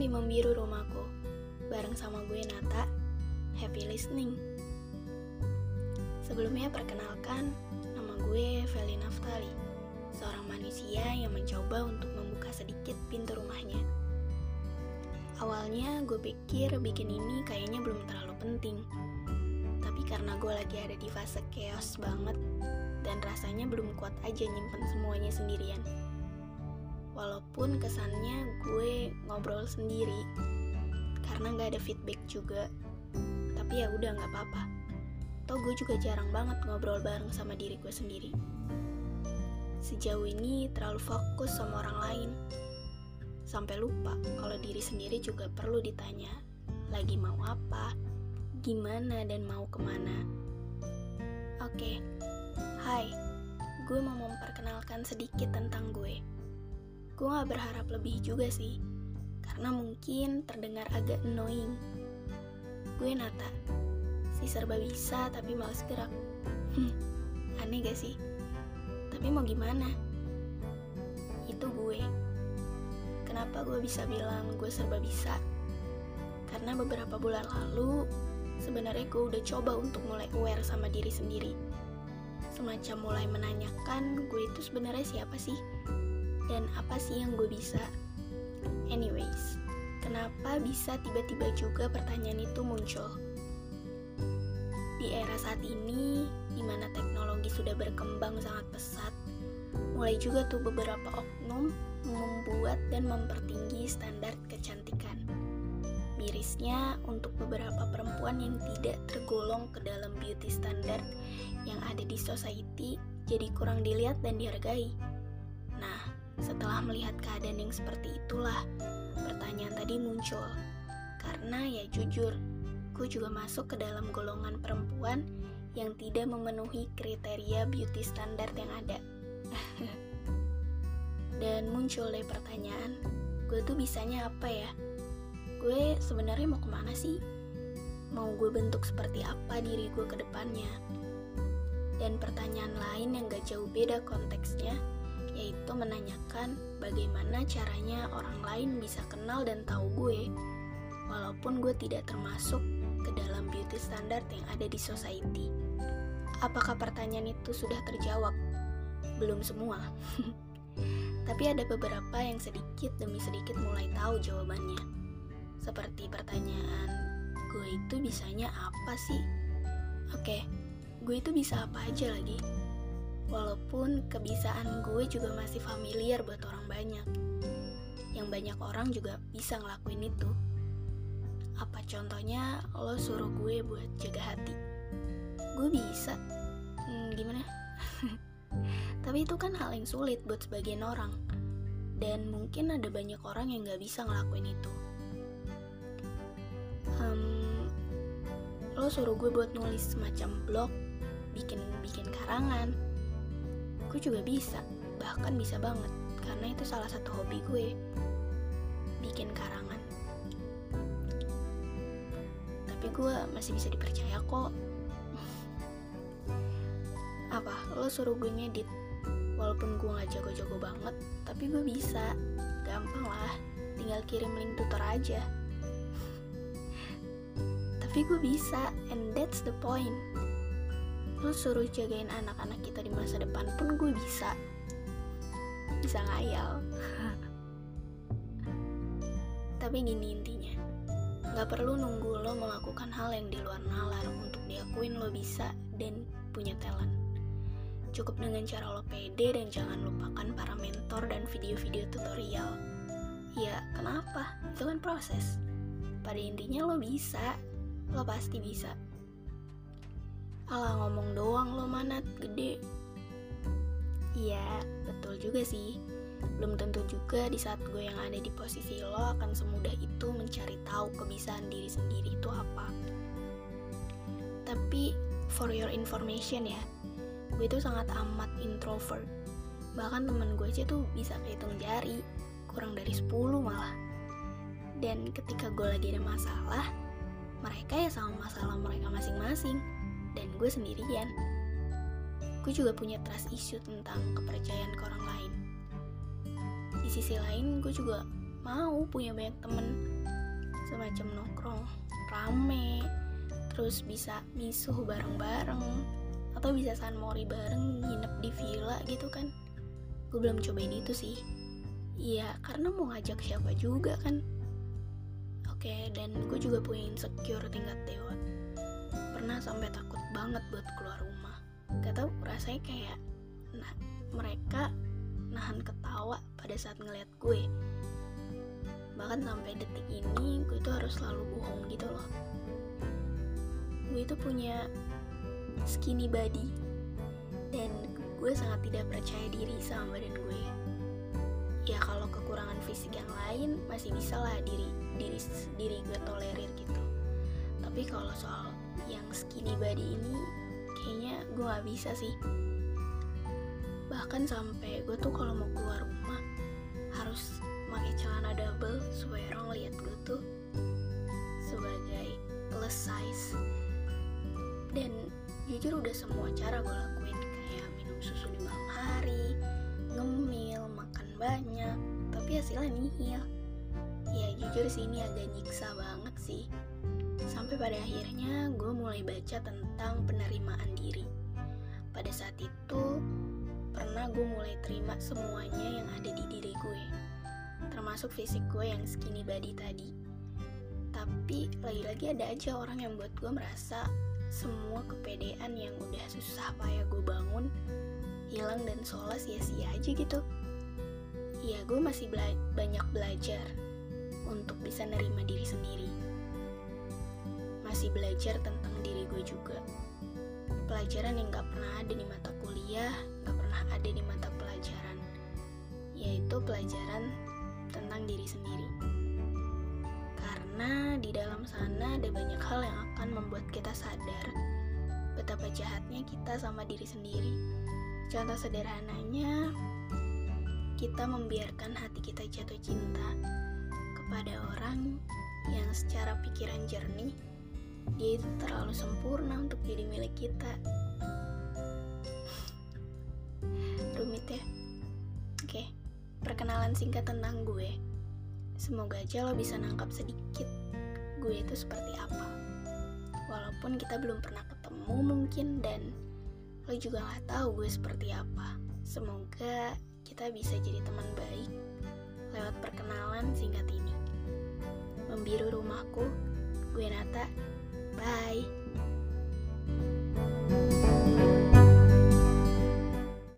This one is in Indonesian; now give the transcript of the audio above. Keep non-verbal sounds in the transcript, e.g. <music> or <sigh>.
di membiru rumahku. Bareng sama gue Nata. Happy listening. Sebelumnya perkenalkan Nama gue Feli Naftali Seorang manusia yang mencoba untuk membuka sedikit pintu rumahnya. Awalnya gue pikir bikin ini kayaknya belum terlalu penting. Tapi karena gue lagi ada di fase chaos banget Dan rasanya belum kuat aja nyimpen semuanya sendirian walaupun kesannya gue ngobrol sendiri karena nggak ada feedback juga. Tapi ya udah nggak apa-apa. Toh gue juga jarang banget ngobrol bareng sama diri gue sendiri. Sejauh ini terlalu fokus sama orang lain. Sampai lupa kalau diri sendiri juga perlu ditanya lagi mau apa gimana dan mau ke mana. Oke okay. hai. Gue mau memperkenalkan sedikit tentang gue gue gak berharap lebih juga sih, karena mungkin terdengar agak annoying. Gue Nata, si serba bisa tapi males gerak. Hmm, aneh gak sih? Tapi mau gimana? Itu gue. Kenapa gue bisa bilang gue serba bisa? Karena beberapa bulan lalu, sebenarnya gue udah coba untuk mulai aware sama diri sendiri. Semacam mulai menanyakan gue itu sebenarnya siapa sih? Dan apa sih yang gue bisa. Anyways, kenapa bisa tiba-tiba juga pertanyaan itu muncul? Di era saat ini, di mana teknologi sudah berkembang sangat pesat, mulai juga tuh beberapa oknum membuat dan mempertinggi standar kecantikan. Mirisnya, untuk beberapa perempuan yang tidak tergolong ke dalam beauty standard yang ada di society, jadi kurang dilihat dan dihargai. Nah, setelah melihat keadaan yang seperti itulah, pertanyaan tadi muncul. Karena ya jujur, gue juga masuk ke dalam golongan perempuan yang tidak memenuhi kriteria beauty standar yang ada. <laughs> Dan muncul deh pertanyaan, gue tuh bisanya apa ya? Gue sebenarnya mau ke mana sih? Mau gue bentuk seperti apa diri gue ke depannya? Dan pertanyaan lain yang gak jauh beda konteksnya, yaitu menanyakan bagaimana caranya orang lain bisa kenal dan tahu gue, walaupun gue tidak termasuk ke dalam beauty standard yang ada di society. Apakah pertanyaan itu sudah terjawab? Belum semua. <laughs> Tapi ada beberapa yang sedikit demi sedikit mulai tahu jawabannya. Seperti pertanyaan, gue itu bisanya apa sih? Oke, gue itu bisa apa aja lagi? Walaupun kebiasaan gue juga masih familiar buat orang banyak. Yang banyak orang juga bisa ngelakuin itu. Apa contohnya lo suruh gue buat jaga hati? Gue bisa. Hmm, gimana? <laughs> Tapi itu kan hal yang sulit buat sebagian orang. Dan mungkin ada banyak orang yang gak bisa ngelakuin itu. Lo suruh gue buat nulis semacam blog, bikin bikin karangan, gue juga bisa bahkan bisa banget karena itu salah satu hobi gue. Bikin karangan. Tapi gue masih bisa dipercaya kok. <laughs> Apa lo suruh gue ngedit walaupun gue gak jago-jago banget tapi gue bisa. Gampang lah tinggal kirim link tutor aja. <laughs> Tapi gue bisa and that's the point lo suruh jagain anak-anak kita di masa depan pun gue bisa. Bisa ngayal. <laughs> Tapi gini intinya. Nggak perlu nunggu lo melakukan hal yang di luar nalar untuk diakuin lo bisa dan punya talent. Cukup dengan cara lo pede dan jangan lupakan para mentor dan video-video tutorial. Ya kenapa? Itu kan proses. Pada intinya lo bisa. Lo pasti bisa Alah ngomong doang lo manat. Gede. Iya betul juga sih. Belum tentu juga di saat gue yang ada di posisi lo akan semudah itu mencari tahu kebiasaan diri sendiri itu apa. Tapi for your information ya Gue itu sangat amat introvert. Bahkan temen gue aja tuh bisa kehitung jari Kurang dari 10 malah. Dan ketika gue lagi ada masalah Mereka ya sama masalah mereka masing-masing dan gue sendirian. Gue juga punya trust issue tentang kepercayaan ke orang lain. Di sisi lain, gue juga mau punya banyak temen. Semacam nongkrong rame terus bisa misuh bareng-bareng atau bisa San Mori bareng nginep di villa gitu kan. Gue belum cobain itu sih. Iya karena mau ngajak siapa juga kan. Oke dan gue juga punya insecure tingkat dewa. Pernah sampai takut banget buat keluar rumah. Gak tau rasanya kayak nah mereka nahan ketawa pada saat ngeliat gue. Bahkan sampai detik ini gue tuh harus selalu bohong gitu loh. Gue itu punya skinny body dan gue sangat tidak percaya diri sama badan gue. Ya kalau kekurangan fisik yang lain masih bisa lah diri diri diri gue tolerir gitu. Tapi kalau soal yang skinny body ini kayaknya gue gak bisa sih. Bahkan sampai gue tuh kalau mau keluar rumah harus pakai celana double supaya orang lihat gue tuh sebagai plus size. Dan jujur udah semua cara gue lakuin kayak minum susu di malam hari ngemil makan banyak tapi hasilnya nihil. Ya jujur sih ini agak nyiksa banget sih sampai pada akhirnya gue mulai baca tentang penerimaan diri. Pada saat itu pernah gue mulai terima semuanya yang ada di diri gue termasuk fisik gue yang skinny body tadi. Tapi lagi-lagi ada aja orang yang buat gue merasa semua kepedean yang udah susah payah gue bangun hilang dan seolah sia-sia aja gitu. Ya gue masih bela banyak belajar untuk bisa nerima diri sendiri masih belajar tentang diri gue juga pelajaran yang gak pernah ada di mata kuliah gak pernah ada di mata pelajaran yaitu pelajaran tentang diri sendiri karena di dalam sana ada banyak hal yang akan membuat kita sadar betapa jahatnya kita sama diri sendiri. Contoh sederhananya, kita membiarkan hati kita jatuh cinta kepada orang yang secara pikiran jernih dia itu terlalu sempurna untuk jadi milik kita. <sighs> Rumit ya? Oke, perkenalan singkat tentang gue. Semoga aja lo bisa nangkap sedikit gue itu seperti apa. Walaupun kita belum pernah ketemu mungkin dan lo juga gak tahu gue seperti apa. Semoga kita bisa jadi teman baik lewat perkenalan singkat ini. Membiru rumahku, gue Nata. Bye.